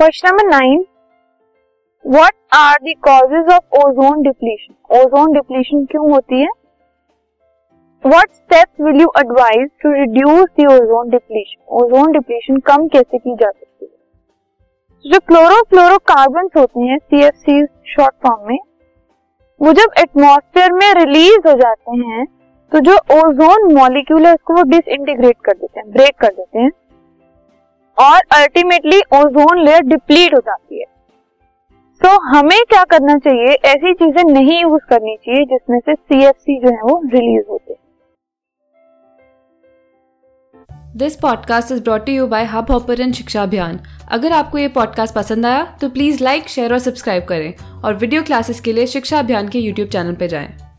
Question number nine what are the causes of ozone depletion ozone depletion क्यों होती है? What steps will you advise to reduce the ozone depletion ozone depletion कम कैसे की जा सकती है? जो क्लोरोफ्लोरोकार्बन होते हैं C F C short form में, वो जब एटमॉस्फेयर में रिलीज़ हो जाते हैं तो जो ओजोन मॉलिक्यूल है, उसको वो डिसइंटीग्रेट कर देते हैं ब्रेक कर देते हैं। और अल्टीमेटली ओजोन लेयर डिप्लीट हो जाती है। तो so, हमें क्या करना चाहिए? ऐसी चीज़ें नहीं यूज़ करनी चाहिए जिसमें से सी जो है वो रिलीज़ होते this podcast is brought you by Hub Hopper शिक्षा अभियान अगर आपको ये पॉडकास्ट पसंद आया तो प्लीज़ लाइक शेयर और सब्सक्राइब करें। और वीडियो क्लासेस के लिए शिक्षा अभियान के यूट्यूब चैनल पर जाएँ।